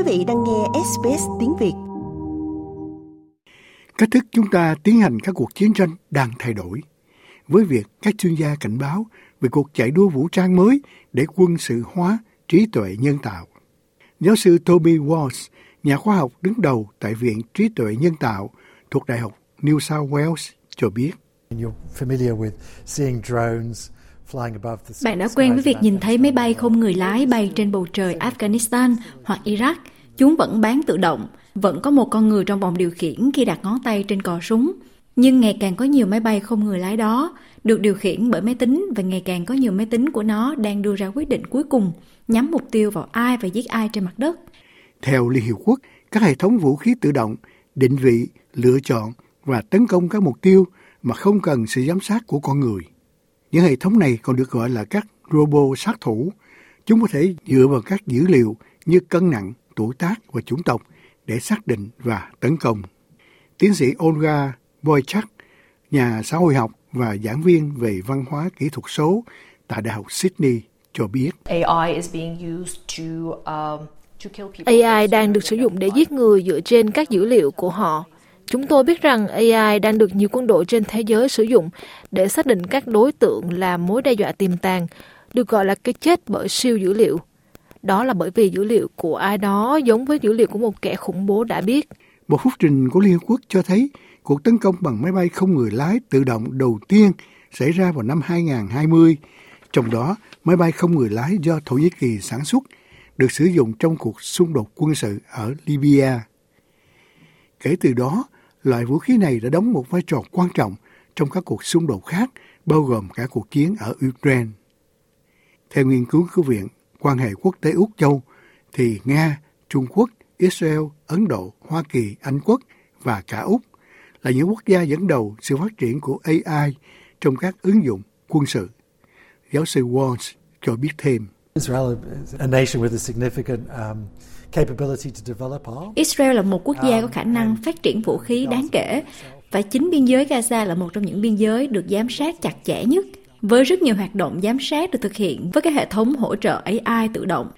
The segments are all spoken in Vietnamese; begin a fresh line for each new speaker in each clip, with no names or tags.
quý vị đang nghe SBS tiếng Việt.
Cách thức chúng ta tiến hành các cuộc chiến tranh đang thay đổi. Với việc các chuyên gia cảnh báo về cuộc chạy đua vũ trang mới để quân sự hóa trí tuệ nhân tạo. Giáo sư Toby Walsh, nhà khoa học đứng đầu tại Viện Trí tuệ Nhân tạo thuộc Đại học New South Wales cho biết.
Bạn đã quen với việc nhìn thấy máy bay không người lái bay trên bầu trời Afghanistan hoặc Iraq. Chúng vẫn bán tự động, vẫn có một con người trong vòng điều khiển khi đặt ngón tay trên cò súng. Nhưng ngày càng có nhiều máy bay không người lái đó được điều khiển bởi máy tính và ngày càng có nhiều máy tính của nó đang đưa ra quyết định cuối cùng nhắm mục tiêu vào ai và giết ai trên mặt đất.
Theo Liên Hiệp Quốc, các hệ thống vũ khí tự động định vị, lựa chọn và tấn công các mục tiêu mà không cần sự giám sát của con người. Những hệ thống này còn được gọi là các robot sát thủ. Chúng có thể dựa vào các dữ liệu như cân nặng, tuổi tác và chủng tộc để xác định và tấn công. Tiến sĩ Olga Boychuk, nhà xã hội học và giảng viên về văn hóa kỹ thuật số tại Đại học Sydney cho biết. AI is being used to
um, AI đang được sử dụng để giết người dựa trên các dữ liệu của họ. Chúng tôi biết rằng AI đang được nhiều quân đội trên thế giới sử dụng để xác định các đối tượng là mối đe dọa tiềm tàng, được gọi là cái chết bởi siêu dữ liệu. Đó là bởi vì dữ liệu của ai đó giống với dữ liệu của một kẻ khủng bố đã biết.
Một phúc trình của Liên Hợp Quốc cho thấy cuộc tấn công bằng máy bay không người lái tự động đầu tiên xảy ra vào năm 2020. Trong đó, máy bay không người lái do Thổ Nhĩ Kỳ sản xuất được sử dụng trong cuộc xung đột quân sự ở Libya. Kể từ đó, loại vũ khí này đã đóng một vai trò quan trọng trong các cuộc xung đột khác, bao gồm cả cuộc chiến ở Ukraine. Theo nghiên cứu của Viện quan hệ quốc tế Úc Châu, thì Nga, Trung Quốc, Israel, Ấn Độ, Hoa Kỳ, Anh Quốc và cả Úc là những quốc gia dẫn đầu sự phát triển của AI trong các ứng dụng quân sự. Giáo sư Walsh cho biết thêm.
Israel là một quốc gia có khả năng phát triển vũ khí đáng kể và chính biên giới Gaza là một trong những biên giới được giám sát chặt chẽ nhất với rất nhiều hoạt động giám sát được thực hiện với các hệ thống hỗ trợ AI tự động.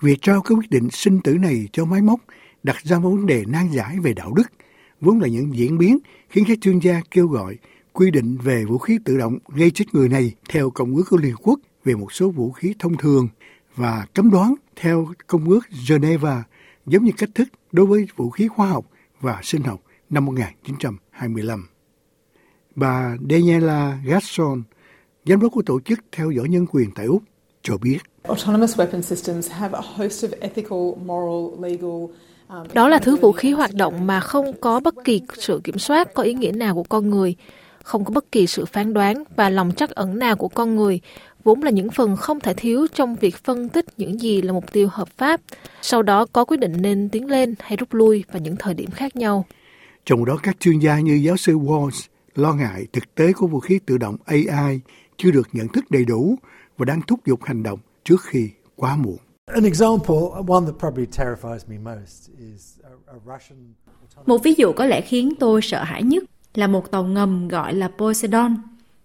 Việc trao các quyết định sinh tử này cho máy móc đặt ra một vấn đề nan giải về đạo đức, vốn là những diễn biến khiến các chuyên gia kêu gọi quy định về vũ khí tự động gây chết người này theo Công ước của Liên Hợp Quốc về một số vũ khí thông thường và cấm đoán theo Công ước Geneva giống như cách thức đối với vũ khí khoa học và sinh học năm 1925. Bà Daniela Gasson, giám đốc của tổ chức theo dõi nhân quyền tại Úc, cho biết.
Đó là thứ vũ khí hoạt động mà không có bất kỳ sự kiểm soát có ý nghĩa nào của con người, không có bất kỳ sự phán đoán và lòng trắc ẩn nào của con người, vốn là những phần không thể thiếu trong việc phân tích những gì là mục tiêu hợp pháp, sau đó có quyết định nên tiến lên hay rút lui vào những thời điểm khác nhau.
Trong đó các chuyên gia như giáo sư Walls lo ngại thực tế của vũ khí tự động AI chưa được nhận thức đầy đủ và đang thúc giục hành động trước khi quá muộn.
Một ví dụ có lẽ khiến tôi sợ hãi nhất là một tàu ngầm gọi là Poseidon,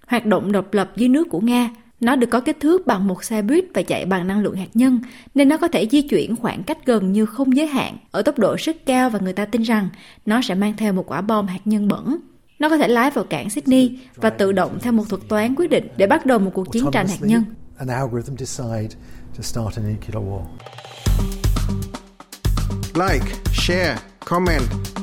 hoạt động độc lập dưới nước của Nga. Nó được có kích thước bằng một xe buýt và chạy bằng năng lượng hạt nhân, nên nó có thể di chuyển khoảng cách gần như không giới hạn, ở tốc độ rất cao và người ta tin rằng nó sẽ mang theo một quả bom hạt nhân bẩn. Nó có thể lái vào cảng Sydney và tự động theo một thuật toán quyết định để bắt đầu một cuộc chiến tranh hạt nhân.
Like, share, comment.